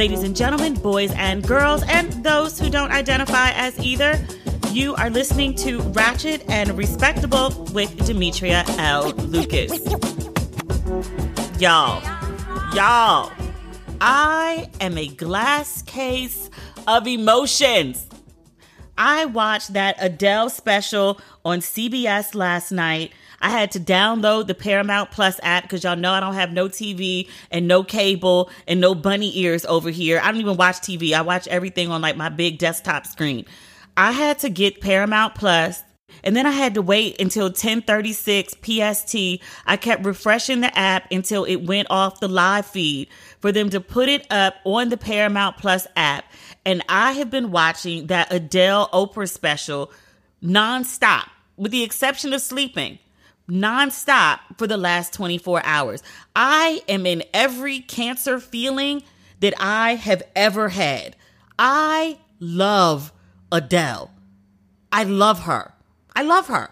Ladies and gentlemen, boys and girls, and those who don't identify as either, you are listening to Ratchet and Respectable with Demetria L. Lucas. Y'all, y'all, I am a glass case of emotions. I watched that Adele special on CBS last night. I had to download the Paramount Plus app because y'all know I don't have no TV and no cable and no bunny ears over here. I don't even watch TV. I watch everything on like my big desktop screen. I had to get Paramount Plus and then I had to wait until 1036 PST. I kept refreshing the app until it went off the live feed for them to put it up on the Paramount Plus app. And I have been watching that Adele Oprah special nonstop, with the exception of sleeping nonstop for the last 24 hours. I am in every cancer feeling that I have ever had. I love Adele. I love her. I love her.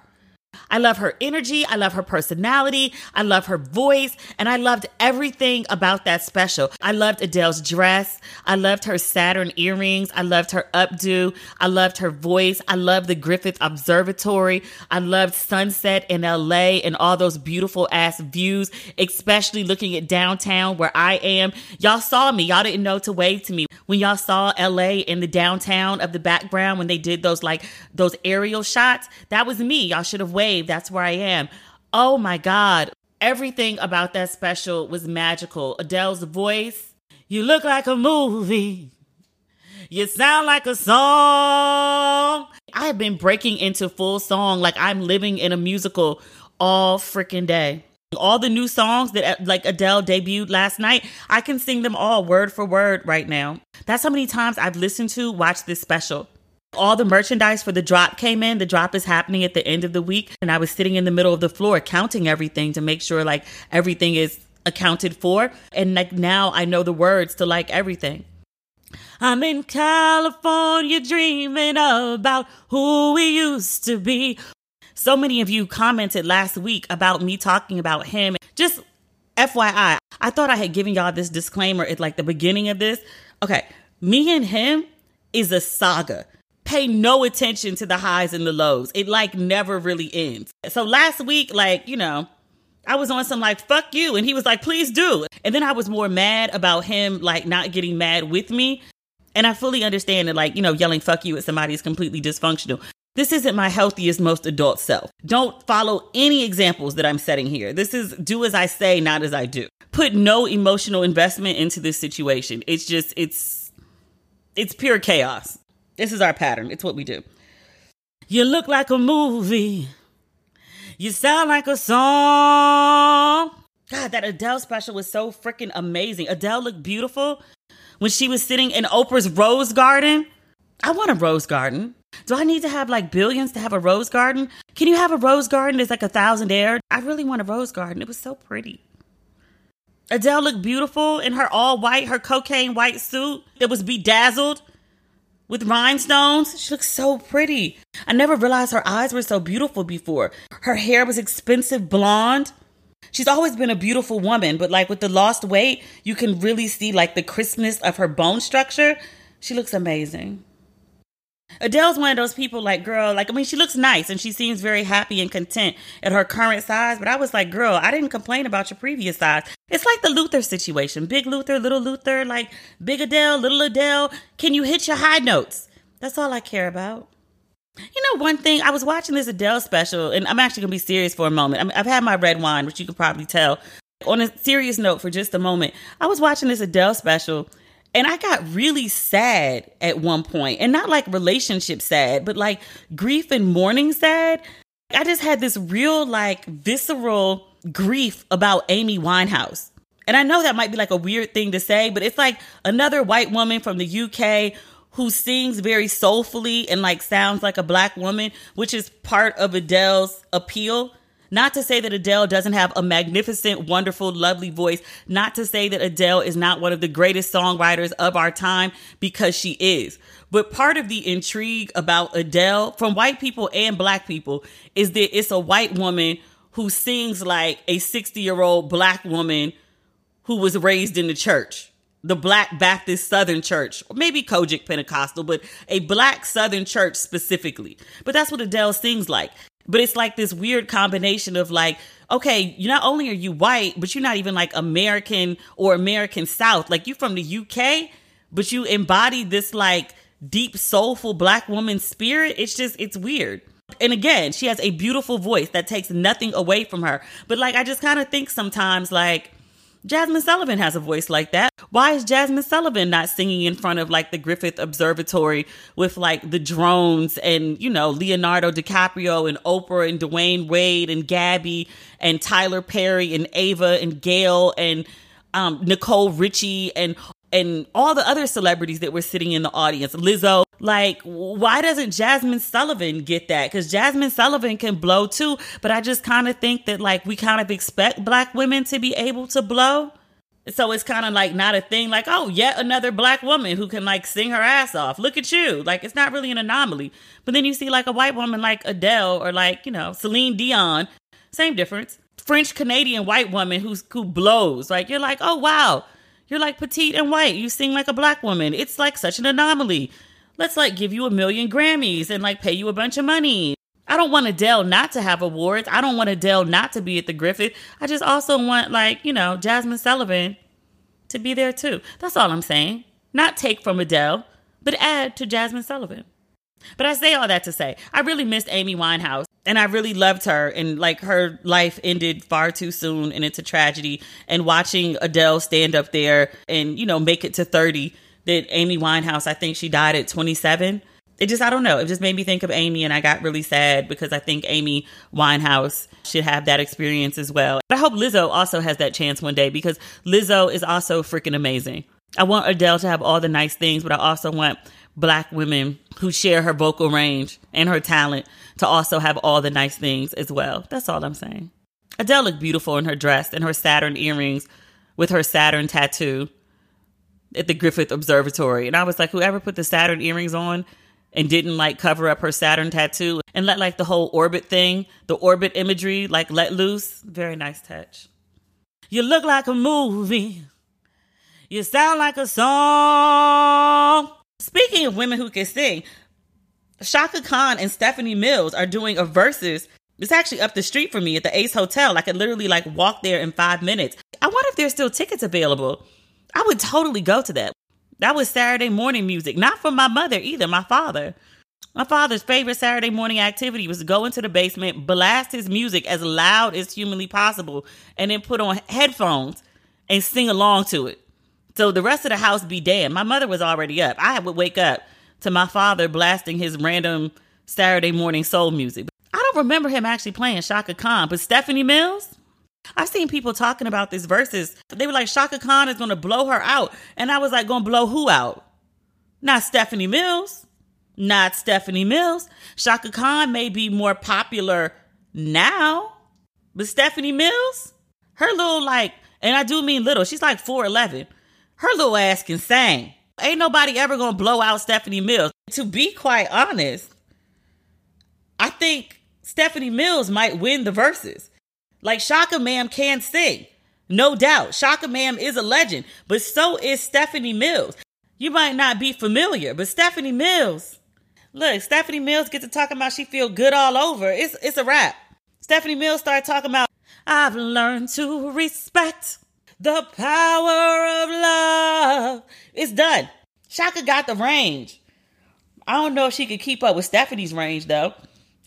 I love her energy. I love her personality. I love her voice. And I loved everything about that special. I loved Adele's dress. I loved her Saturn earrings. I loved her updo. I loved her voice. I loved the Griffith Observatory. I loved sunset in LA and all those beautiful ass views, especially looking at downtown where I am. Y'all saw me. Y'all didn't know to wave to me. When y'all saw LA in the downtown of the background when they did those like those aerial shots, that was me. Y'all should have That's where I am. Oh my God. Everything about that special was magical. Adele's voice, you look like a movie. You sound like a song. I have been breaking into full song like I'm living in a musical all freaking day. All the new songs that uh, like Adele debuted last night, I can sing them all word for word right now. That's how many times I've listened to watch this special. All the merchandise for the drop came in. The drop is happening at the end of the week. And I was sitting in the middle of the floor counting everything to make sure like everything is accounted for. And like now I know the words to like everything. I'm in California dreaming about who we used to be. So many of you commented last week about me talking about him. Just FYI, I thought I had given y'all this disclaimer at like the beginning of this. Okay, me and him is a saga pay no attention to the highs and the lows. It like never really ends. So last week, like, you know, I was on some like, fuck you. And he was like, please do. And then I was more mad about him like not getting mad with me. And I fully understand that, like, you know, yelling fuck you at somebody is completely dysfunctional. This isn't my healthiest, most adult self. Don't follow any examples that I'm setting here. This is do as I say, not as I do. Put no emotional investment into this situation. It's just, it's, it's pure chaos. This is our pattern. It's what we do. You look like a movie. You sound like a song. God, that Adele special was so freaking amazing. Adele looked beautiful when she was sitting in Oprah's rose garden. I want a rose garden. Do I need to have like billions to have a rose garden? Can you have a rose garden that's like a thousand air? I really want a rose garden. It was so pretty. Adele looked beautiful in her all white, her cocaine white suit that was bedazzled with rhinestones. She looks so pretty. I never realized her eyes were so beautiful before. Her hair was expensive blonde. She's always been a beautiful woman, but like with the lost weight, you can really see like the crispness of her bone structure. She looks amazing. Adele's one of those people like, girl, like, I mean, she looks nice and she seems very happy and content at her current size. But I was like, girl, I didn't complain about your previous size. It's like the Luther situation big Luther, little Luther, like big Adele, little Adele. Can you hit your high notes? That's all I care about. You know, one thing, I was watching this Adele special, and I'm actually going to be serious for a moment. I mean, I've had my red wine, which you can probably tell. On a serious note, for just a moment, I was watching this Adele special and I got really sad at one point, and not like relationship sad, but like grief and mourning sad. I just had this real, like, visceral grief about Amy Winehouse. And I know that might be like a weird thing to say, but it's like another white woman from the UK who sings very soulfully and like sounds like a black woman, which is part of Adele's appeal. Not to say that Adele doesn't have a magnificent, wonderful, lovely voice. Not to say that Adele is not one of the greatest songwriters of our time because she is. But part of the intrigue about Adele from white people and black people is that it's a white woman who sings like a 60 year old black woman who was raised in the church. the Black Baptist Southern Church, or maybe COGIC Pentecostal, but a Black Southern Church specifically. But that's what Adele sings like. But it's like this weird combination of like, okay, you not only are you white, but you're not even like American or American South. Like you're from the UK, but you embody this like deep soulful black woman spirit. It's just it's weird. And again, she has a beautiful voice that takes nothing away from her. But like I just kind of think sometimes like Jazmine Sullivan has a voice like that. Why is Jazmine Sullivan not singing in front of like the Griffith Observatory with like the drones and, you know, Leonardo DiCaprio and Oprah and Dwyane Wade and Gabby and Tyler Perry and Ava and Gail and um, Nicole Richie and and all the other celebrities that were sitting in the audience, Lizzo. Like, why doesn't Jazmine Sullivan get that? Because Jazmine Sullivan can blow too, but I just kind of think that like we kind of expect black women to be able to blow. So it's kind of like not a thing like, oh, yet another black woman who can like sing her ass off. Look at you. Like it's not really an anomaly. But then you see like a white woman like Adele or like, you know, Celine Dion, same difference. French Canadian white woman who's who blows. Like you're like, oh wow, you're like petite and white. You sing like a black woman. It's like such an anomaly. Let's like give you a million Grammys and like pay you a bunch of money. I don't want Adele not to have awards. I don't want Adele not to be at the Griffith. I just also want like, you know, Jazmine Sullivan to be there too. That's all I'm saying. Not take from Adele, but add to Jazmine Sullivan. But I say all that to say, I really missed Amy Winehouse and I really loved her and like her life ended far too soon and it's a tragedy and watching Adele stand up there and you know make it to 30 that Amy Winehouse I think she died at 27 it just I don't know it just made me think of Amy and I got really sad because I think Amy Winehouse should have that experience as well. But I hope Lizzo also has that chance one day because Lizzo is also freaking amazing. I want Adele to have all the nice things, but I also want black women who share her vocal range and her talent to also have all the nice things as well. That's all I'm saying. Adele looked beautiful in her dress and her Saturn earrings with her Saturn tattoo at the Griffith Observatory. And I was like, whoever put the Saturn earrings on and didn't like cover up her Saturn tattoo and let like the whole orbit thing, the orbit imagery, like let loose. Very nice touch. You look like a movie. You sound like a song. Speaking of women who can sing, Chaka Khan and Stephanie Mills are doing a versus. It's actually up the street from me at the Ace Hotel. I could literally like walk there in five minutes. I wonder if there's still tickets available. I would totally go to that. That was Saturday morning music, not from my mother either, my father. My father's favorite Saturday morning activity was to go into the basement, blast his music as loud as humanly possible, and then put on headphones and sing along to it. So the rest of the house be damned. My mother was already up. I would wake up to my father blasting his random Saturday morning soul music. I don't remember him actually playing Chaka Khan, but Stephanie Mills? I've seen people talking about this versus. They were like, Chaka Khan is to blow her out. And I was like, to blow who out? Not Stephanie Mills. Not Stephanie Mills. Chaka Khan may be more popular now, but Stephanie Mills, her little like, and I do mean little, she's like 4'11 her little ass can sing. Ain't nobody ever gonna blow out Stephanie Mills. To be quite honest, I think Stephanie Mills might win the verses. Like Chaka Ma'am can sing. No doubt. Chaka Ma'am is a legend, but so is Stephanie Mills. You might not be familiar, but Stephanie Mills. Look, Stephanie Mills get to talking about she feel good all over. It's it's a wrap. Stephanie Mills started talking about I've learned to respect the power of love. It's done. Chaka got the range. I don't know if she could keep up with Stephanie's range though.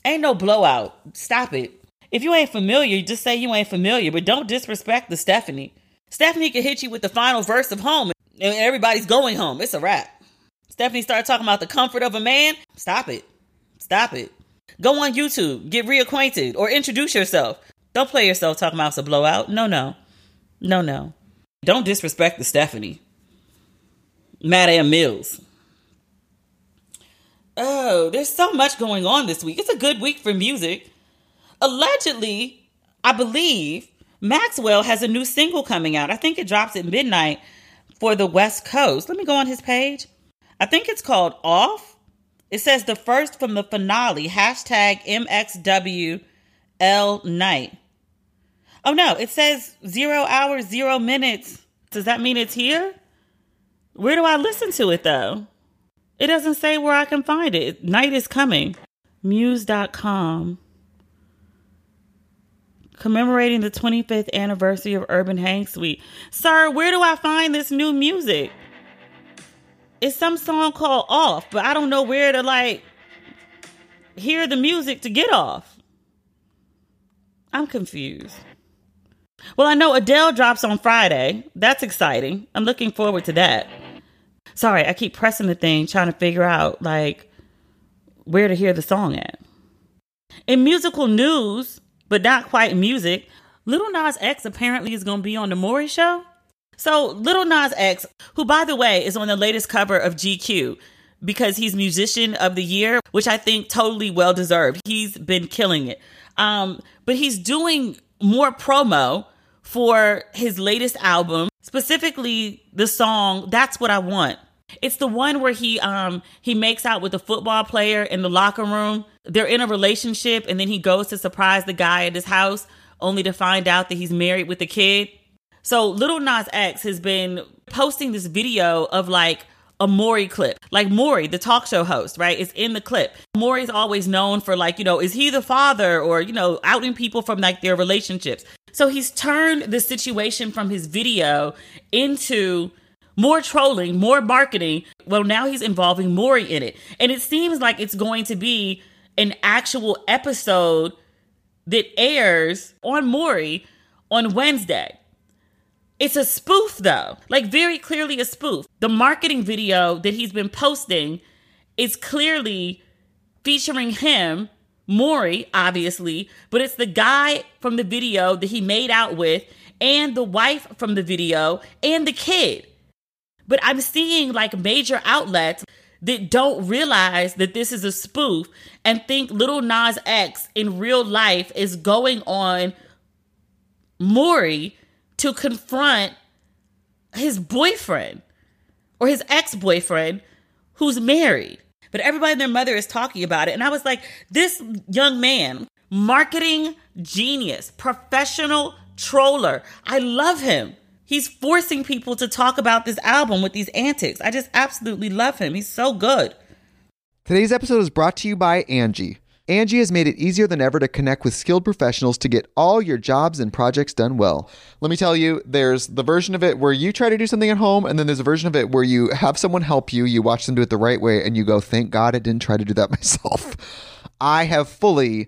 Ain't no blowout. Stop it. If you ain't familiar, just say you ain't familiar, but don't disrespect the Stephanie. Stephanie can hit you with the final verse of home and everybody's going home. It's a wrap. Stephanie started talking about the comfort of a man. Stop it. Stop it. Go on YouTube, get reacquainted, or introduce yourself. Don't play yourself talking about it's a blowout. No, no. No, no. Don't disrespect the Stephanie. Madame Mills. Oh, there's so much going on this week. It's a good week for music. Allegedly, I believe Maxwell has a new single coming out. I think it drops at midnight for the West Coast. Let me go on his page. I think it's called Off. It says the first from the finale, hashtag MXWL night. Oh no, it says zero hours, zero minutes. Does that mean it's here? Where do I listen to it though? It doesn't say where I can find it. Night is coming. Muse.com. Commemorating the 25th anniversary of Urban Hang Suite. Sir, where do I find this new music? It's some song called Off, but I don't know where to like hear the music to get off. I'm confused. Well, I know Adele drops on Friday. That's exciting. I'm looking forward to that. Sorry, I keep pressing the thing trying to figure out like where to hear the song at. In musical news, but not quite music, Lil Nas X apparently is going to be on the Maury show. So, Lil Nas X, who by the way is on the latest cover of GQ because he's musician of the year, which I think totally well deserved. He's been killing it. Um, but he's doing more promo for his latest album, specifically the song That's What I Want. It's the one where he um he makes out with a football player in the locker room. They're in a relationship and then he goes to surprise the guy at his house only to find out that he's married with a kid. So Lil Nas X has been posting this video of like a Maury clip. Like Maury, the talk show host, right, is in the clip. Maury's always known for like, you know, is he the father or, you know, outing people from like their relationships. So he's turned the situation from his video into more trolling, more marketing. Well, now he's involving Maury in it. And it seems like it's going to be an actual episode that airs on Maury on Wednesday. It's a spoof, though, like very clearly a spoof. The marketing video that he's been posting is clearly featuring him, Maury, obviously, but it's the guy from the video that he made out with, and the wife from the video, and the kid. But I'm seeing like major outlets that don't realize that this is a spoof and think Lil Nas X in real life is going on Maury to confront his boyfriend or his ex boyfriend who's married. But everybody and their mother is talking about it. And I was like, this young man, marketing genius, professional troller, I love him. He's forcing people to talk about this album with these antics. I just absolutely love him. He's so good. Today's episode is brought to you by Angie. Angie has made it easier than ever to connect with skilled professionals to get all your jobs and projects done well. Let me tell you, there's the version of it where you try to do something at home, and then there's a version of it where you have someone help you, you watch them do it the right way, and you go, thank God I didn't try to do that myself. I have fully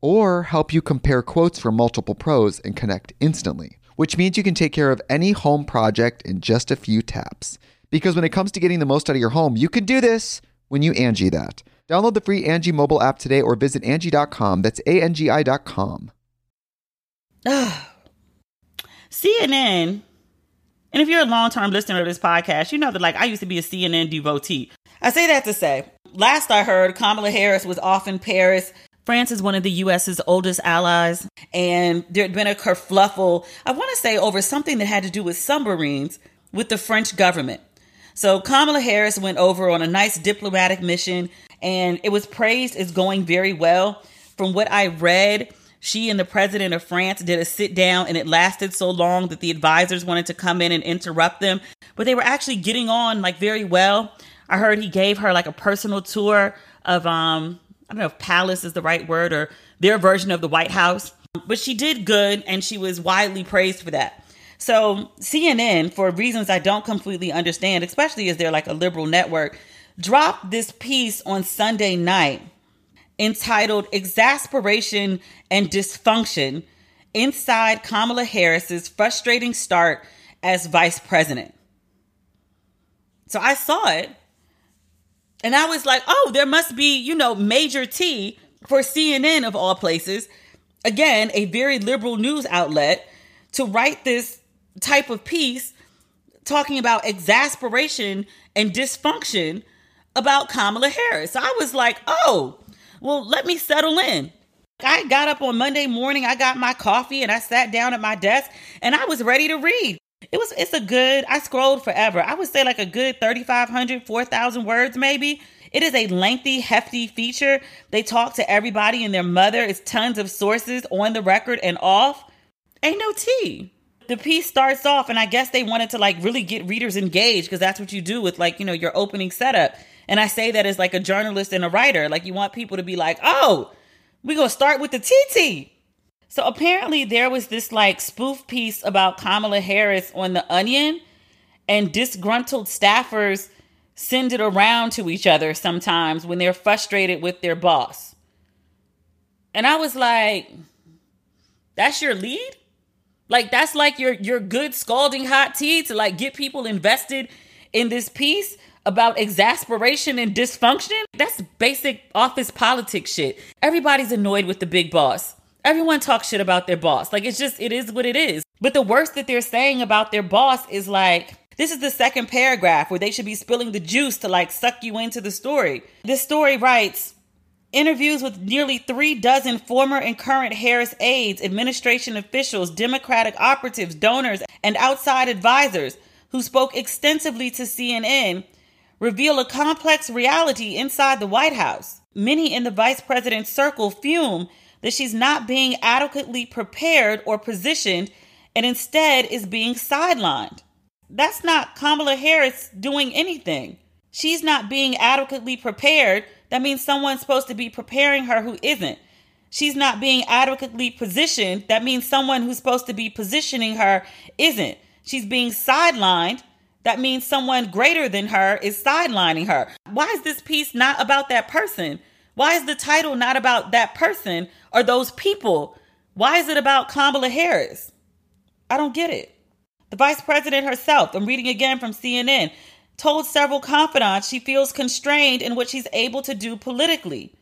or help you compare quotes from multiple pros and connect instantly, which means you can take care of any home project in just a few taps. Because when it comes to getting the most out of your home, you can do this when you Angie that. Download the free Angie mobile app today or visit Angie.com. That's A-N-G-I dot com. CNN, and if you're a long-term listener of this podcast, you know that like I used to be a CNN devotee. I say that to say, last I heard, Kamala Harris was off in Paris. France is one of the U.S.'s oldest allies, and there had been a kerfluffle, I want to say, over something that had to do with submarines with the French government. So Kamala Harris went over on a nice diplomatic mission and it was praised as going very well. From what I read, she and the president of France did a sit down and it lasted so long that the advisors wanted to come in and interrupt them, but they were actually getting on like very well. I heard he gave her like a personal tour of um I don't know if palace is the right word or their version of the White House, but she did good and she was widely praised for that. So CNN, for reasons I don't completely understand, especially as they're like a liberal network, dropped this piece on Sunday night entitled Exasperation and Dysfunction Inside Kamala Harris's Frustrating Start as Vice President. So I saw it and I was like, oh, there must be, you know, major T for CNN of all places. Again, a very liberal news outlet to write this type of piece talking about exasperation and dysfunction about Kamala Harris. I was like, oh, well, let me settle in. I got up on Monday morning, I got my coffee and I sat down at my desk and I was ready to read. It was it's a good I scrolled forever. I would say like a good 3500 4000 words maybe. It is a lengthy, hefty feature. They talk to everybody and their mother. It's tons of sources on the record and off. Ain't no tea. The piece starts off, and I guess they wanted to like really get readers engaged because that's what you do with like, you know, your opening setup. And I say that as like a journalist and a writer. Like, you want people to be like, oh, going to start with the TT. So apparently, there was this like spoof piece about Kamala Harris on The Onion, and disgruntled staffers send it around to each other sometimes when they're frustrated with their boss. And I was like, that's your lead? Like that's like your your good scalding hot tea to like get people invested in this piece about exasperation and dysfunction? That's basic office politics shit. Everybody's annoyed with the big boss. Everyone talks shit about their boss. Like it's just it is what it is. But the worst that they're saying about their boss is like this is the second paragraph where they should be spilling the juice to like suck you into the story. This story writes interviews with nearly three dozen former and current Harris aides, administration officials, Democratic operatives, donors, and outside advisors who spoke extensively to CNN reveal a complex reality inside the White House. Many in the vice president's circle fume that she's not being adequately prepared or positioned and instead is being sidelined. That's not Kamala Harris doing anything. She's not being adequately prepared. That means someone's supposed to be preparing her who isn't. She's not being adequately positioned. That means someone who's supposed to be positioning her isn't. She's being sidelined. That means someone greater than her is sidelining her. Why is this piece not about that person? Why is the title not about that person or those people? Why is it about Kamala Harris? I don't get it. The vice president herself, I'm reading again from CNN, told several confidants she feels constrained in what she's able to do politically.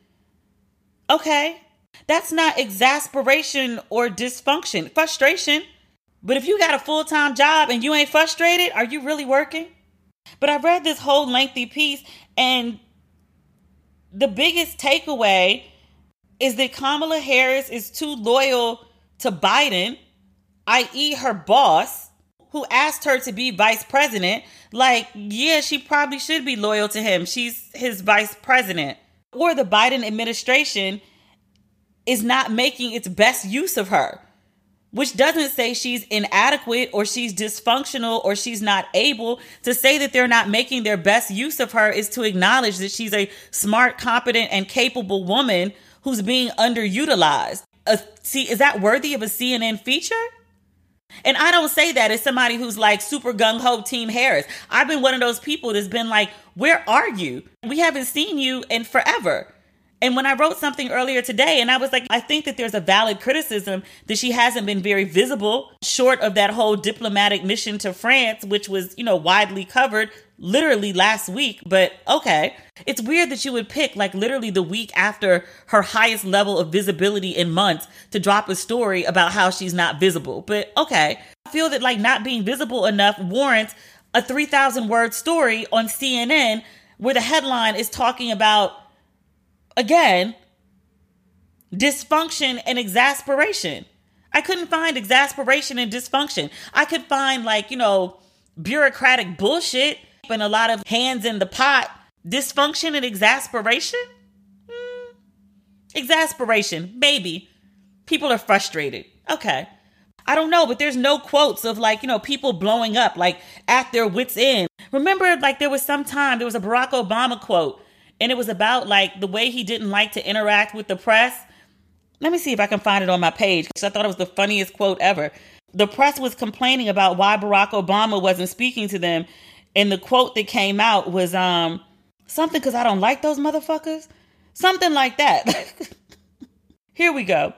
Okay, that's not exasperation or dysfunction, frustration. But if you got a full time job and you ain't frustrated, are you really working? But I read this whole lengthy piece, and the biggest takeaway is that Kamala Harris is too loyal to Biden, i.e., her boss, who asked her to be vice president, like, yeah, she probably should be loyal to him. She's his vice president. Or the Biden administration is not making its best use of her, which doesn't say she's inadequate or she's dysfunctional or she's not able. To say that they're not making their best use of her is to acknowledge that she's a smart, competent, and capable woman who's being underutilized. See, is that worthy of a CNN feature? And I don't say that as somebody who's like super gung ho Team Harris. I've been one of those people that's been like, where are you? We haven't seen you in forever. And when I wrote something earlier today, and I was like, I think that there's a valid criticism that she hasn't been very visible, short of that whole diplomatic mission to France, which was, you know, widely covered literally last week. But okay. It's weird that you would pick, like, literally the week after her highest level of visibility in months to drop a story about how she's not visible. But okay. I feel that, like, not being visible enough warrants a 3,000 word story on CNN where the headline is talking about Again, dysfunction and exasperation. I couldn't find exasperation and dysfunction. I could find, like, you know, bureaucratic bullshit and a lot of hands in the pot. Dysfunction and exasperation? Mm. Exasperation, maybe. People are frustrated. Okay. I don't know, but there's no quotes of like, you know, people blowing up, like at their wits' end. Remember, like, there was some time, there was a Barack Obama quote and it was about like the way he didn't like to interact with the press. Let me see if I can find it on my page because I thought it was the funniest quote ever. The press was complaining about why Barack Obama wasn't speaking to them, and the quote that came out was um something because I don't like those motherfuckers. Something like that. Here we go.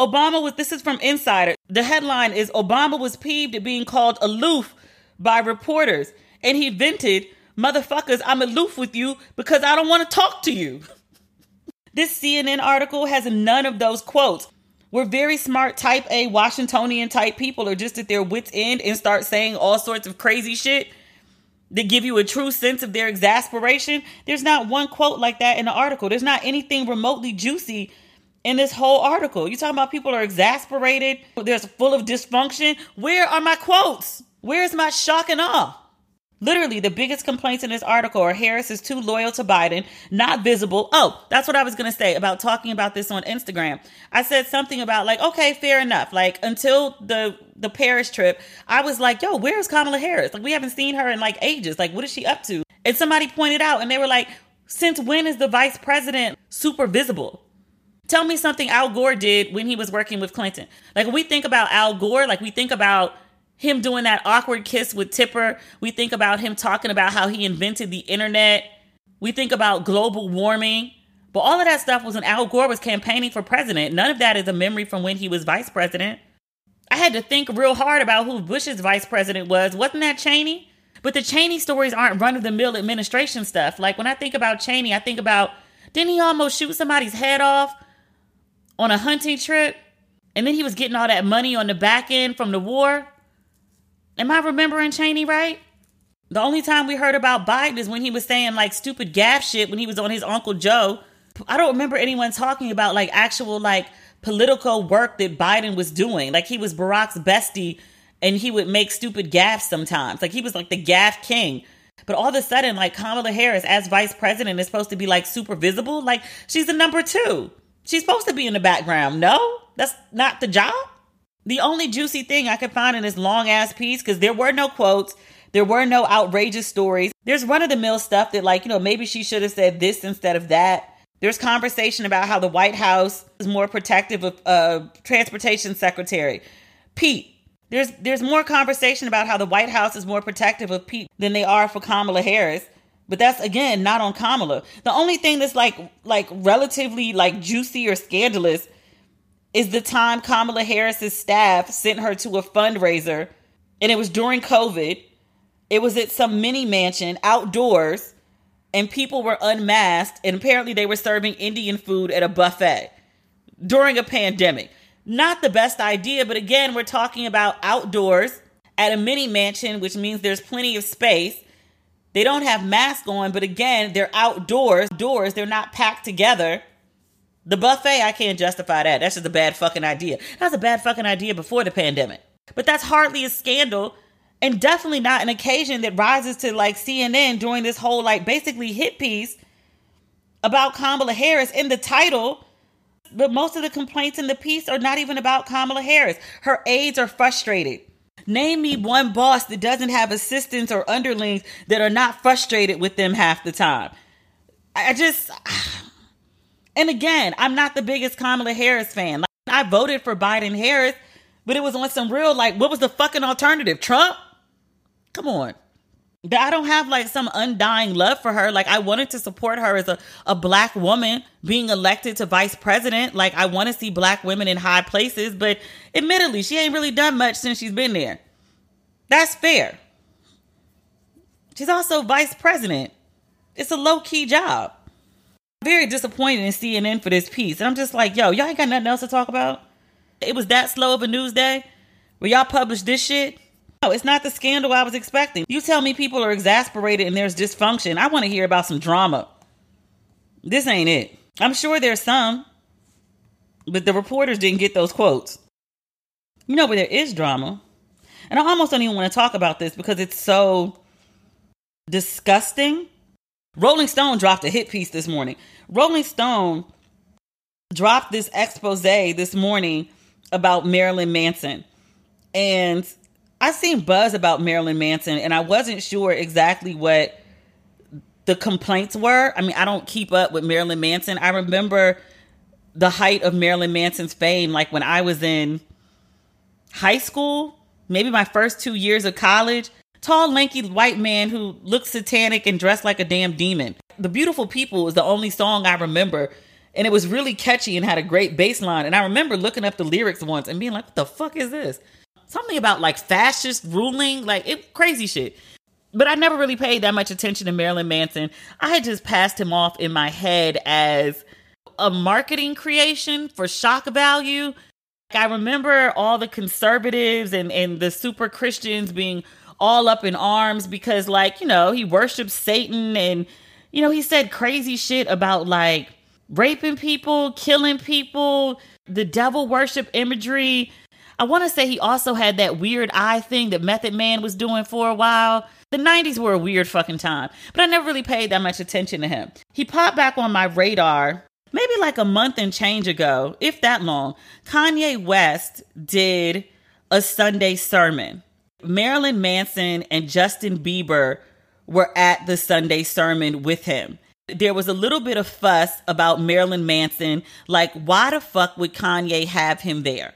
Obama was, this is from Insider. The headline is Obama was peeved at being called aloof by reporters. And he vented, motherfuckers, I'm aloof with you because I don't want to talk to you. This CNN article has none of those quotes. We're very smart, type A, Washingtonian type people are just at their wits' end and start saying all sorts of crazy shit that give you a true sense of their exasperation. There's not one quote like that in the article. There's not anything remotely juicy in this whole article. You're talking about people are exasperated, there's full of dysfunction. Where are my quotes? Where's my shock and awe? Literally, the biggest complaints in this article are Harris is too loyal to Biden, not visible. Oh, that's what I was going to say about talking about this on Instagram. I said something about like, okay, fair enough. Like until the the Paris trip, I was like, yo, where's Kamala Harris? Like we haven't seen her in like ages. Like what is she up to? And somebody pointed out and they were like, since when is the vice president super visible? Tell me something Al Gore did when he was working with Clinton. Like we think about Al Gore, like we think about him doing that awkward kiss with Tipper. We think about him talking about how he invented the internet. We think about global warming. But all of that stuff was when Al Gore was campaigning for president. None of that is a memory from when he was vice president. I had to think real hard about who Bush's vice president was. Wasn't that Cheney? But the Cheney stories aren't run of the mill administration stuff. Like when I think about Cheney, I think about didn't he almost shoot somebody's head off on a hunting trip? And then he was getting all that money on the back end from the war. Am I remembering Cheney right? The only time we heard about Biden is when he was saying like stupid gaffe shit when he was on his Uncle Joe. I don't remember anyone talking about like actual like political work that Biden was doing. Like he was Barack's bestie and he would make stupid gaffes sometimes. Like he was like the gaffe king. But all of a sudden, like Kamala Harris as vice president is supposed to be like super visible. Like she's the number two. She's supposed to be in the background. No, that's not the job. The only juicy thing I could find in this long ass piece, because there were no quotes, there were no outrageous stories. There's run of the mill stuff that, like, you know, maybe she should have said this instead of that. There's conversation about how the White House is more protective of uh, transportation secretary Pete. There's there's more conversation about how the White House is more protective of Pete than they are for Kamala Harris. But that's again not on Kamala. The only thing that's like like relatively like juicy or scandalous is the time Kamala Harris's staff sent her to a fundraiser, and it was during COVID. It was at some mini mansion outdoors, and people were unmasked, and apparently they were serving Indian food at a buffet during a pandemic. Not the best idea, but again, we're talking about outdoors at a mini mansion, which means there's plenty of space. They don't have masks on, but again, they're outdoors, doors, they're not packed together. The buffet, I can't justify that. That's just a bad fucking idea. That's a bad fucking idea before the pandemic. But that's hardly a scandal and definitely not an occasion that rises to like CNN during this whole like basically hit piece about Kamala Harris in the title. But most of the complaints in the piece are not even about Kamala Harris. Her aides are frustrated. Name me one boss that doesn't have assistants or underlings that are not frustrated with them half the time. I just. And again, I'm not the biggest Kamala Harris fan. Like, I voted for Biden Harris, but it was on some real, like, what was the fucking alternative? Trump? Come on. I don't have like some undying love for her. Like I wanted to support her as a, a black woman being elected to vice president. Like I want to see black women in high places, but admittedly, she ain't really done much since she's been there. That's fair. She's also vice president. It's a low key job very disappointed in CNN for this piece. And I'm just like, yo, y'all ain't got nothing else to talk about? It was that slow of a news day where y'all published this shit? No, it's not the scandal I was expecting. You tell me people are exasperated and there's dysfunction. I want to hear about some drama. This ain't it. I'm sure there's some, but the reporters didn't get those quotes. You know, but there is drama. And I almost don't even want to talk about this because it's so disgusting Rolling Stone dropped a hit piece this morning. Rolling Stone dropped this expose this morning about Marilyn Manson. And I seen buzz about Marilyn Manson and I wasn't sure exactly what the complaints were. I mean, I don't keep up with Marilyn Manson. I remember the height of Marilyn Manson's fame like when I was in high school, maybe my first 2 years of college Tall, lanky white man who looks satanic and dressed like a damn demon. The Beautiful People is the only song I remember. And it was really catchy and had a great bass line. And I remember looking up the lyrics once and being like, what the fuck is this? Something about like fascist ruling, like it crazy shit. But I never really paid that much attention to Marilyn Manson. I had just passed him off in my head as a marketing creation for shock value. I remember all the conservatives and, and the super Christians being all up in arms because, like, you know, he worships Satan and, you know, he said crazy shit about like raping people, killing people, the devil worship imagery. I want to say he also had that weird eye thing that Method Man was doing for a while. The 90s were a weird fucking time, but I never really paid that much attention to him. He popped back on my radar maybe like a month and change ago, if that long. Kanye West did a Sunday sermon. Marilyn Manson and Justin Bieber were at the Sunday sermon with him. There was a little bit of fuss about Marilyn Manson, like, why the fuck would Kanye have him there?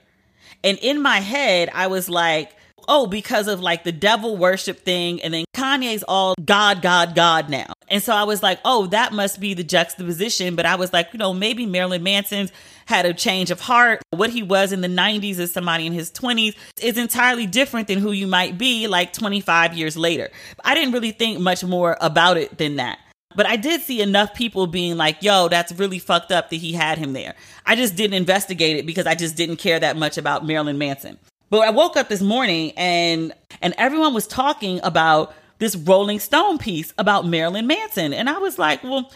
And in my head, I was like, oh, because of like the devil worship thing. And then Kanye's all God, God, God now. And so I was like, oh, that must be the juxtaposition. But I was like, you know, maybe Marilyn Manson's had a change of heart. What he was in the 90s as somebody in his 20s is entirely different than who you might be like 25 years later. I didn't really think much more about it than that. But I did see enough people being like, yo, that's really fucked up that he had him there. I just didn't investigate it because I just didn't care that much about Marilyn Manson. But I woke up this morning and and everyone was talking about this Rolling Stone piece about Marilyn Manson. And I was like, well,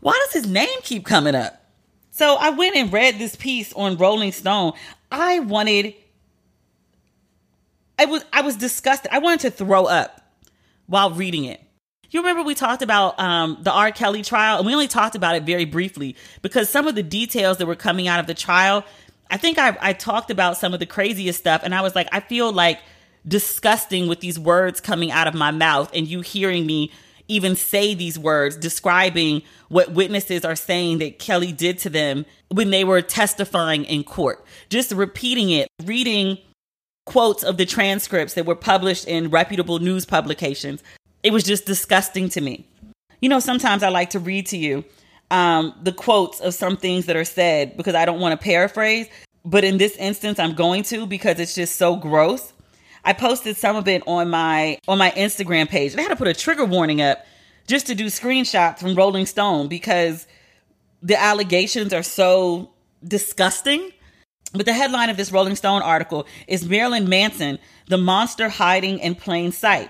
why does his name keep coming up? So I went and read this piece on Rolling Stone. I wanted I was I was disgusted. I wanted to throw up while reading it. You remember we talked about um, the R. Kelly trial, and we only talked about it very briefly because some of the details that were coming out of the trial I think I, I talked about some of the craziest stuff, and I was like, I feel like disgusting with these words coming out of my mouth, and you hearing me even say these words describing what witnesses are saying that Kelly did to them when they were testifying in court. Just repeating it, reading quotes of the transcripts that were published in reputable news publications. It was just disgusting to me. You know, sometimes I like to read to you um, the quotes of some things that are said because I don't want to paraphrase. But in this instance, I'm going to because it's just so gross. I posted some of it on my on my Instagram page. I had to put a trigger warning up just to do screenshots from Rolling Stone because the allegations are so disgusting. But the headline of this Rolling Stone article is Marilyn Manson, the monster hiding in plain sight.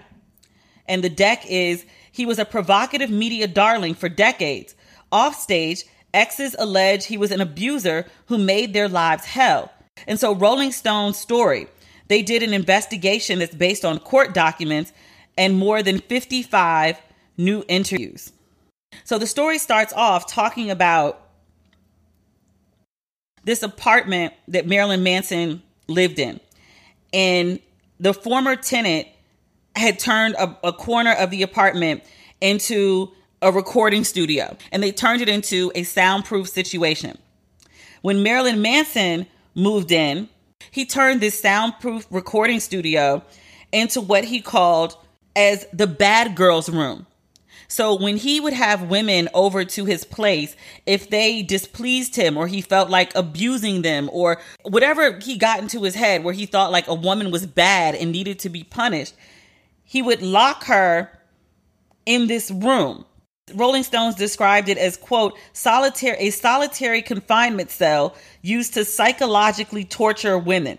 And the deck is he was a provocative media darling for decades, Offstage, exes allege he was an abuser who made their lives hell. And so, Rolling Stone's story, they did an investigation that's based on court documents and more than 55 new interviews. So, the story starts off talking about this apartment that Marilyn Manson lived in. And the former tenant had turned a, a corner of the apartment into a recording studio and they turned it into a soundproof situation. When Marilyn Manson moved in, he turned this soundproof recording studio into what he called as the bad girls room. So when he would have women over to his place, if they displeased him or he felt like abusing them or whatever he got into his head where he thought like a woman was bad and needed to be punished, he would lock her in this room Rolling Stones described it as quote solitary a solitary confinement cell used to psychologically torture women.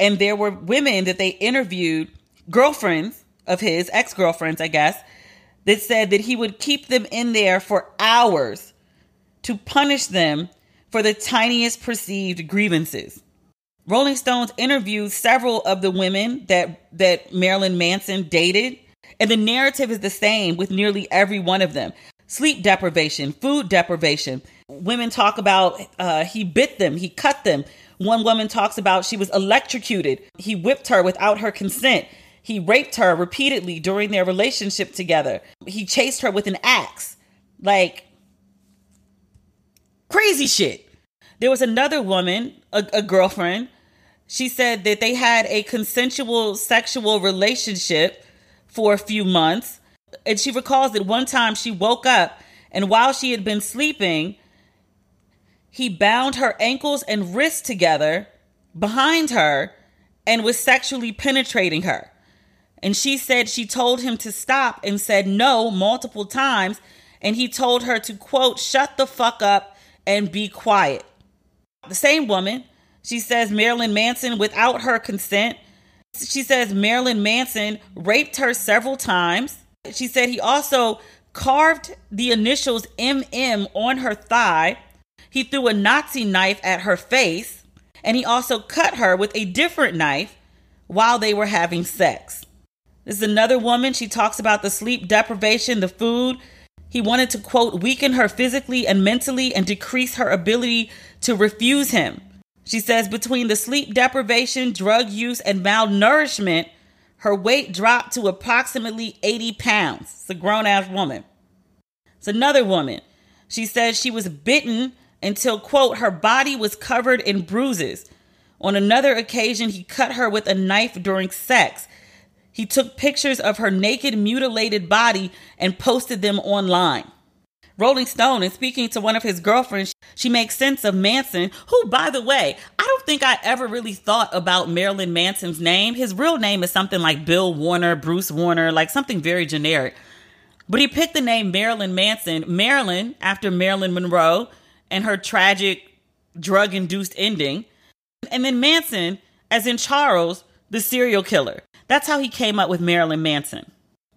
And there were women that they interviewed, girlfriends of his, ex-girlfriends, I guess, that said that he would keep them in there for hours to punish them for the tiniest perceived grievances. Rolling Stones interviewed several of the women that that Marilyn Manson dated and the narrative is the same with nearly every one of them sleep deprivation, food deprivation. Women talk about uh, he bit them, he cut them. One woman talks about she was electrocuted. He whipped her without her consent. He raped her repeatedly during their relationship together. He chased her with an axe. Like, crazy shit. There was another woman, a, a girlfriend, She said that they had a consensual sexual relationship for a few months. And she recalls that one time she woke up and while she had been sleeping, he bound her ankles and wrists together behind her and was sexually penetrating her. And she said she told him to stop and said no multiple times. And he told her to, quote, shut the fuck up and be quiet. The same woman, she says Marilyn Manson, without her consent, she says Marilyn Manson raped her several times. She said he also carved the initials MM on her thigh. He threw a Nazi knife at her face. And he also cut her with a different knife while they were having sex. This is another woman. She talks about the sleep deprivation, the food. He wanted to, quote, weaken her physically and mentally and decrease her ability to refuse him. She says between the sleep deprivation, drug use, and malnourishment, her weight dropped to approximately 80 pounds. It's a grown ass woman. It's another woman. She says she was bitten until, quote, her body was covered in bruises. On another occasion, he cut her with a knife during sex. He took pictures of her naked, mutilated body and posted them online. Rolling Stone, and speaking to one of his girlfriends, she makes sense of Manson, who, by the way, I don't think I ever really thought about Marilyn Manson's name. His real name is something like Bill Warner, Bruce Warner, like something very generic. But he picked the name Marilyn Manson, Marilyn after Marilyn Monroe and her tragic drug induced ending. And then Manson, as in Charles, the serial killer. That's how he came up with Marilyn Manson.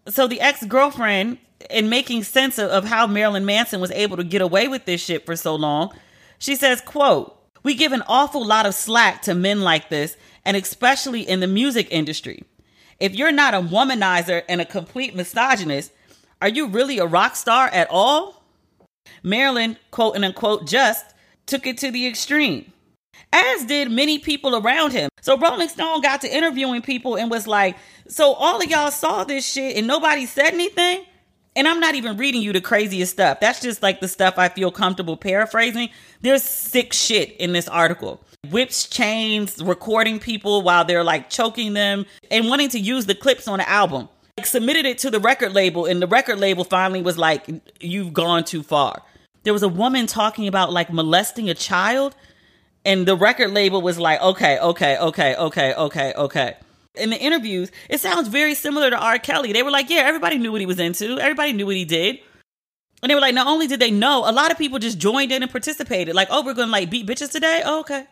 So the ex girlfriend, in making sense of, of how Marilyn Manson was able to get away with this shit for so long, she says, quote, we give an awful lot of slack to men like this, and especially in the music industry. If you're not a womanizer and a complete misogynist, are you really a rock star at all? Marilyn, quote and unquote, just took it to the extreme as did many people around him. So Rolling Stone got to interviewing people and was like, So all of y'all saw this shit and nobody said anything? And I'm not even reading you the craziest stuff. That's just like the stuff I feel comfortable paraphrasing. There's sick shit in this article. Whips, chains, recording people while they're like choking them and wanting to use the clips on the album. Like, submitted it to the record label, and the record label finally was like, You've gone too far. There was a woman talking about like molesting a child and the record label was like, okay, okay, okay, okay, okay, okay. In the interviews, it sounds very similar to R. Kelly. They were like, yeah, everybody knew what he was into. Everybody knew what he did. And they were like, not only did they know, a lot of people just joined in and participated. Like, oh, we're going to like beat bitches today? Oh, okay.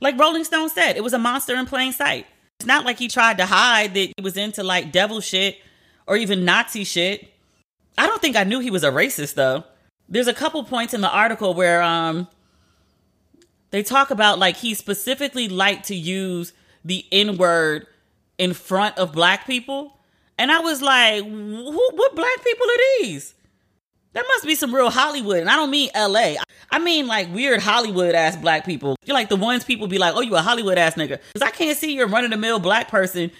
Like Rolling Stone said, it was a monster in plain sight. It's not like he tried to hide that he was into like devil shit or even Nazi shit. I don't think I knew he was a racist though. There's a couple points in the article where um they talk about like he specifically liked to use the N word in front of black people. And I was like, what black people are these? That must be some real Hollywood. And I don't mean LA. I mean like weird Hollywood ass black people. You're like the ones people be like, oh, you a Hollywood ass nigga. Because I can't see you're of the mill black person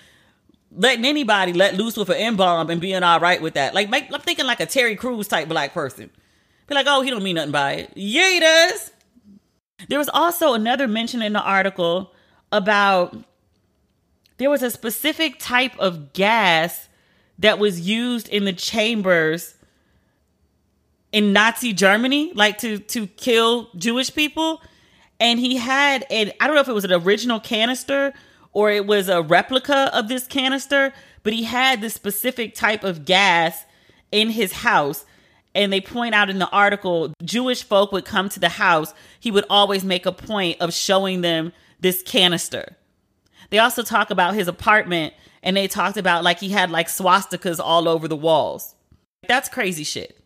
letting anybody let loose with an N bomb and being all right with that. Like, make, I'm thinking like a Terry Crews type black person. Be like, oh, he don't mean nothing by it. Yeah, he does. There was also another mention in the article about there was a specific type of gas that was used in the chambers in Nazi Germany, like to to kill Jewish people. And he had an I don't know if it was an original canister or it was a replica of this canister, but he had this specific type of gas in his house and they point out in the article Jewish folk would come to the house, he would always make a point of showing them this canister. They also talk about his apartment and they talked about like he had like swastikas all over the walls. That's crazy shit.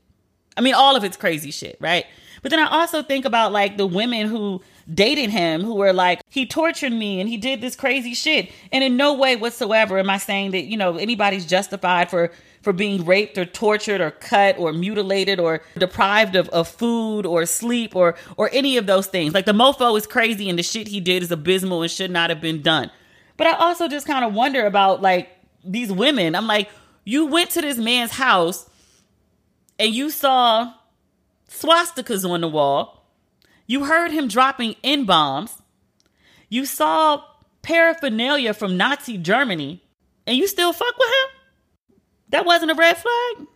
I mean, all of it's crazy shit, right? But then I also think about like the women who dated him who were like, he tortured me and he did this crazy shit. And in no way whatsoever am I saying that, you know, anybody's justified for for being raped or tortured or cut or mutilated or deprived of, of food or sleep or or any of those things. Like the mofo is crazy and the shit he did is abysmal and should not have been done. But I also just kind of wonder about like these women. I'm like, you went to this man's house and you saw swastikas on the wall. You heard him dropping N bombs. You saw paraphernalia from Nazi Germany and you still fuck with him? That wasn't a red flag?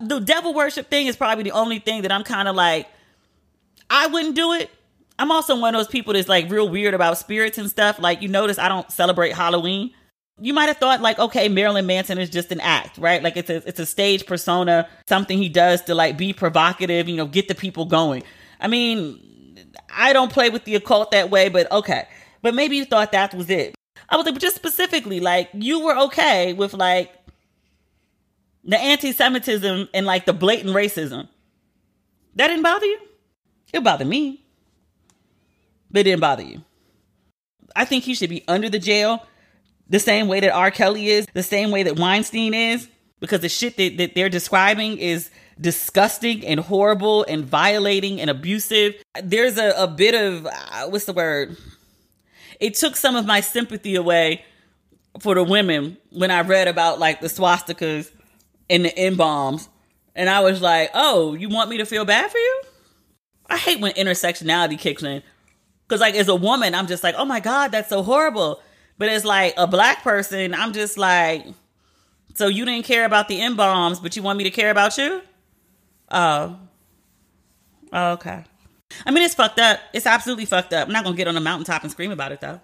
The devil worship thing is probably the only thing that I'm kind of like, I wouldn't do it. I'm also one of those people that's like real weird about spirits and stuff. Like, you notice I don't celebrate Halloween. You might have thought like, okay, Marilyn Manson is just an act, right? Like it's a it's a stage persona, something he does to like be provocative, you know, get the people going. I mean, I don't play with the occult that way, but okay. But maybe you thought that was it. I was like, but just specifically, like you were okay with like the anti-Semitism and like the blatant racism. That didn't bother you? It bothered me. But it didn't bother you. I think he should be under the jail the same way that R. Kelly is, the same way that Weinstein is, because the shit that, that they're describing is disgusting and horrible and violating and abusive. There's a, a bit of, uh, what's the word? It took some of my sympathy away for the women when I read about like the swastikas and the N bombs. And I was like, oh, you want me to feel bad for you? I hate when intersectionality kicks in. Cause like as a woman, I'm just like, oh my God, that's so horrible. But as like a black person, I'm just like, so you didn't care about the N bombs, but you want me to care about you? Oh. oh. Okay. I mean, it's fucked up. It's absolutely fucked up. I'm not gonna get on a mountaintop and scream about it though.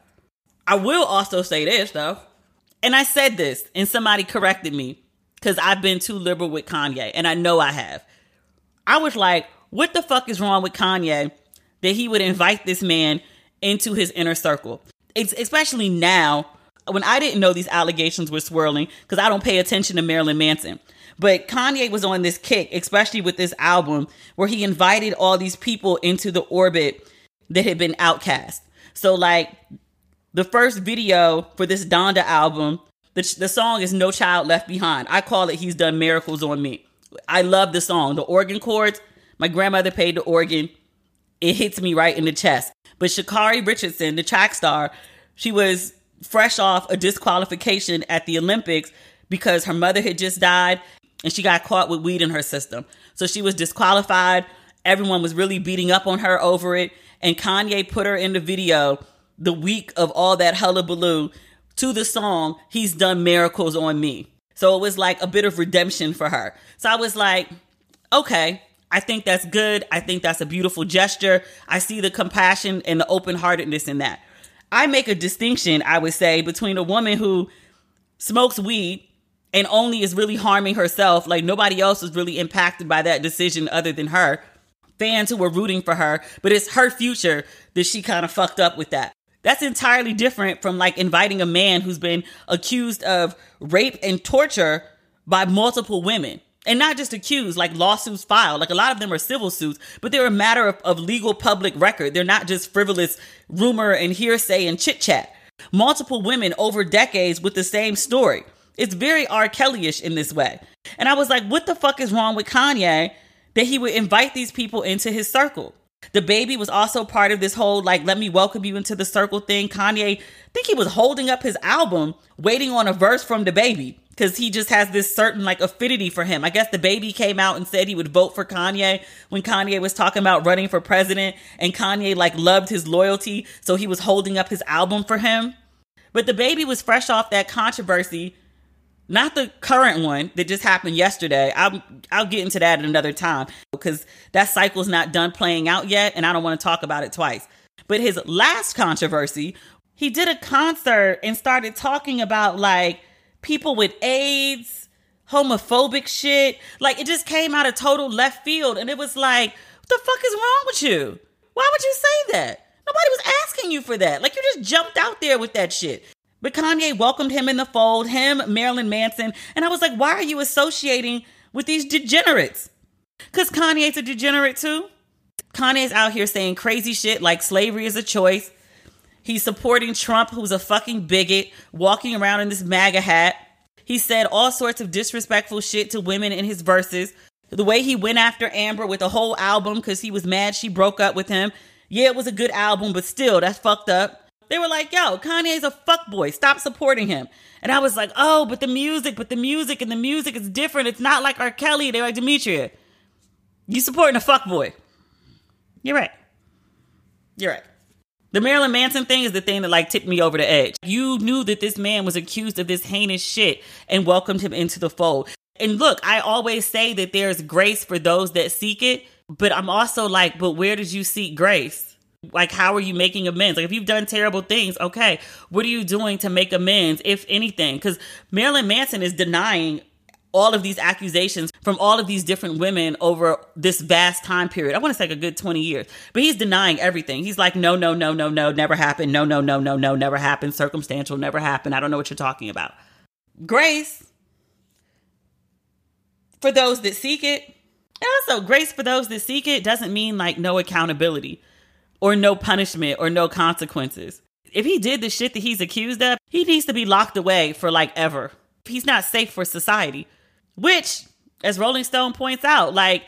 I will also say this though, and I said this, and somebody corrected me because I've been too liberal with Kanye, and I know I have. I was like, what the fuck is wrong with Kanye that he would invite this man into his inner circle? It's especially now when I didn't know these allegations were swirling because I don't pay attention to Marilyn Manson. But Kanye was on this kick, especially with this album, where he invited all these people into the orbit that had been outcast. So, like, the first video for this Donda album, the, the song is No Child Left Behind. I call it He's Done Miracles on Me. I love the song. The organ chords, my grandmother played the organ. It hits me right in the chest. But Sha'Carri Richardson, the track star, she was fresh off a disqualification at the Olympics because her mother had just died and she got caught with weed in her system. So she was disqualified. Everyone was really beating up on her over it. And Kanye put her in the video the week of all that hullabaloo to the song, He's Done Miracles on Me. So it was like a bit of redemption for her. So I was like, okay, I think that's good. I think that's a beautiful gesture. I see the compassion and the open heartedness in that. I make a distinction, I would say, between a woman who smokes weed and only is really harming herself. Like nobody else was really impacted by that decision other than her. Fans who were rooting for her, but it's her future that she kind of fucked up with that. That's entirely different from like inviting a man who's been accused of rape and torture by multiple women. And not just accused, like lawsuits filed. Like a lot of them are civil suits, but they're a matter of, of legal public record. They're not just frivolous rumor and hearsay and chit chat. Multiple women over decades with the same story. It's very R. Kelly-ish in this way. And I was like, what the fuck is wrong with Kanye that he would invite these people into his circle? DaBaby was also part of this whole like let me welcome you into the circle thing. Kanye, I think he was holding up his album waiting on a verse from DaBaby because he just has this certain like affinity for him. I guess DaBaby came out and said he would vote for Kanye when Kanye was talking about running for president and Kanye like loved his loyalty, so he was holding up his album for him. But DaBaby was fresh off that controversy not the current one that just happened yesterday. I'll I'll get into that at another time because that cycle's not done playing out yet, and I don't want to talk about it twice. But his last controversy, he did a concert and started talking about like people with AIDS, homophobic shit. Like it just came out of total left field, and it was like, what the fuck is wrong with you? Why would you say that? Nobody was asking you for that. Like you just jumped out there with that shit. But Kanye welcomed him in the fold, him, Marilyn Manson. And I was like, why are you associating with these degenerates? Because Kanye's a degenerate too. Kanye's out here saying crazy shit like slavery is a choice. He's supporting Trump, who's a fucking bigot, walking around in this MAGA hat. He said all sorts of disrespectful shit to women in his verses. The way he went after Amber with a whole album because he was mad she broke up with him. Yeah, it was a good album, but still, that's fucked up. They were like, yo, Kanye's a fuckboy. Stop supporting him. And I was like, oh, but the music, but the music, and the music is different. It's not like R. Kelly. They're like, Demetria, you supporting a fuckboy. You're right. You're right. The Marilyn Manson thing is the thing that like tipped me over the edge. You knew that this man was accused of this heinous shit and welcomed him into the fold. And look, I always say that there's grace for those that seek it, but I'm also like, but where did you seek grace? Like, how are you making amends? Like, if you've done terrible things, okay, what are you doing to make amends, if anything? Because Marilyn Manson is denying all of these accusations from all of these different women over this vast time period. I want to say like a good 20 years, but he's denying everything. He's like, no, no, no, no, no, never happened. No, no, no, no, no, never happened. Circumstantial, never happened. I don't know what you're talking about. Grace for those that seek it. And also, grace for those that seek it doesn't mean like no accountability or no punishment or no consequences. If he did the shit that he's accused of, he needs to be locked away for like ever. He's not safe for society. Which, as Rolling Stone points out, like,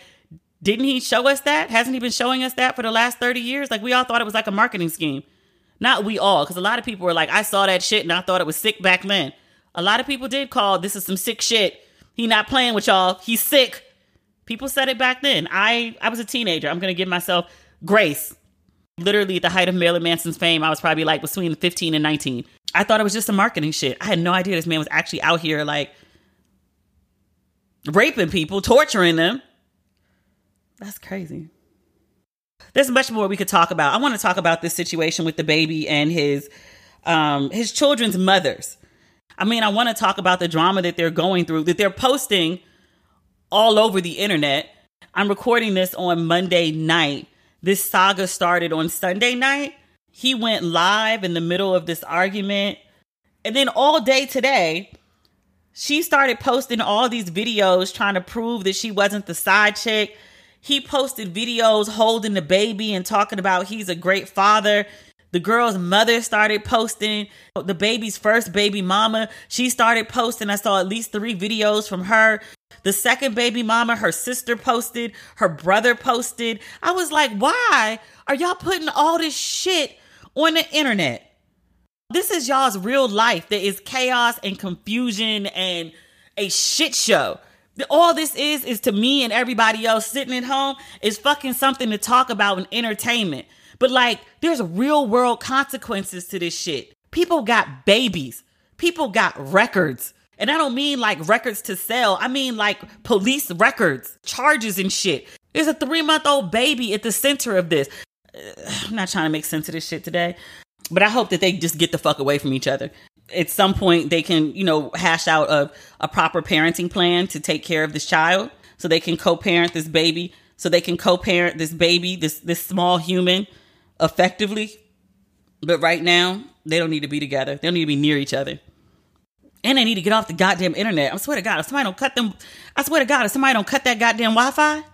didn't he show us that? Hasn't he been showing us that for the last 30 years? Like, we all thought it was like a marketing scheme. Not we all, because a lot of people were like, I saw that shit and I thought it was sick back then. A lot of people did call this is some sick shit. He not playing with y'all. He's sick. People said it back then. I I was a teenager. I'm gonna give myself grace. Literally at the height of Marilyn Manson's fame, I was probably like between 15 and 19. I thought it was just a marketing shit. I had no idea this man was actually out here like raping people, torturing them. That's crazy. There's much more we could talk about. I want to talk about this situation with DaBaby and his um his children's mothers. I mean, I want to talk about the drama that they're going through, that they're posting all over the internet. I'm recording this on Monday night. This saga started on Sunday night. He went live in the middle of this argument. And then all day today, she started posting all these videos trying to prove that she wasn't the side chick. He posted videos holding the baby and talking about he's a great father. The girl's mother started posting DaBaby's first baby mama. She started posting. I saw at least three videos from her. The second baby mama, her sister posted, her brother posted. I was like, why are y'all putting all this shit on the internet? This is y'all's real life. There is chaos and confusion and a shit show. All this is, is to me and everybody else sitting at home, is fucking something to talk about in entertainment. But like, there's real world consequences to this shit. People got babies, people got records. And I don't mean like records to sell, I mean like police records, charges and shit. There's a three month old baby at the center of this. I'm not trying to make sense of this shit today, but I hope that they just get the fuck away from each other. At some point, they can, you know, hash out a, a proper parenting plan to take care of this child so they can co parent this baby, so they can co parent this baby, this, this small human effectively. But right now, they don't need to be together. They don't need to be near each other. And they need to get off the goddamn internet. I swear to God, if somebody don't cut them, I swear to God, if somebody don't cut that goddamn Wi-Fi,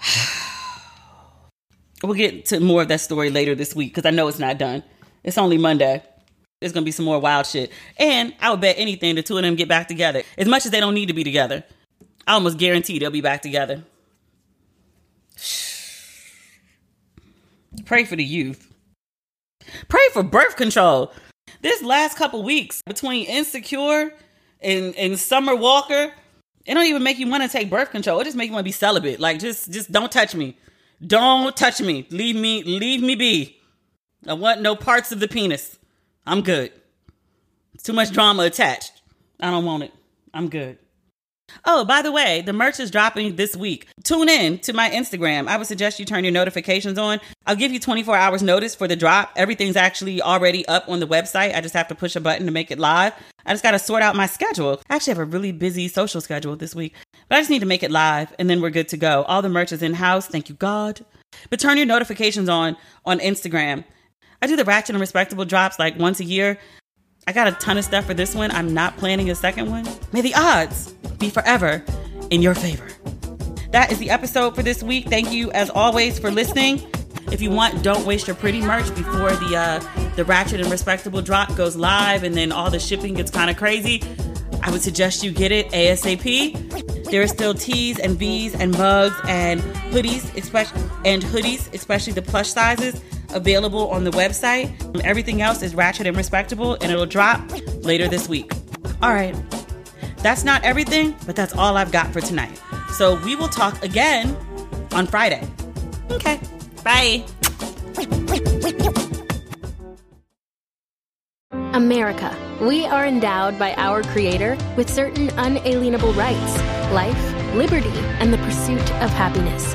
we'll get to more of that story later this week because I know it's not done. It's only Monday. There's gonna be some more wild shit. And I would bet anything the two of them get back together. As much as they don't need to be together. I almost guarantee they'll be back together. Pray for the youth. Pray for birth control. This last couple weeks between Insecure and, and Summer Walker, it don't even make you want to take birth control. It just make you want to be celibate. Like just just don't touch me. Don't touch me. Leave me leave me be. I want no parts of the penis. I'm good. It's too much drama attached. I don't want it. I'm good. Oh, by the way, the merch is dropping this week. Tune in to my Instagram. I would suggest you turn your notifications on. I'll give you 24 hours notice for the drop. Everything's actually already up on the website. I just have to push a button to make it live. I just got to sort out my schedule. I actually have a really busy social schedule this week, but I just need to make it live and then we're good to go. All the merch is in house. Thank you, God. But turn your notifications on on Instagram. I do the ratchet and respectable drops like once a year. I got a ton of stuff for this one. I'm not planning a second one. May the odds be forever in your favor. That is the episode for this week. Thank you, as always, for listening. If you want, don't waste your pretty merch before the uh, the ratchet and respectable drop goes live, and then all the shipping gets kind of crazy. I would suggest you get it ASAP. There are still tees and V's and mugs and hoodies, especially and hoodies, especially the plush sizes, available on the website. Everything else is ratchet and respectable, and it'll drop later this week. All right. That's not everything, but that's all I've got for tonight. So we will talk again on Friday. Okay. Bye. America. We are endowed by our Creator with certain unalienable rights life, liberty, and the pursuit of happiness.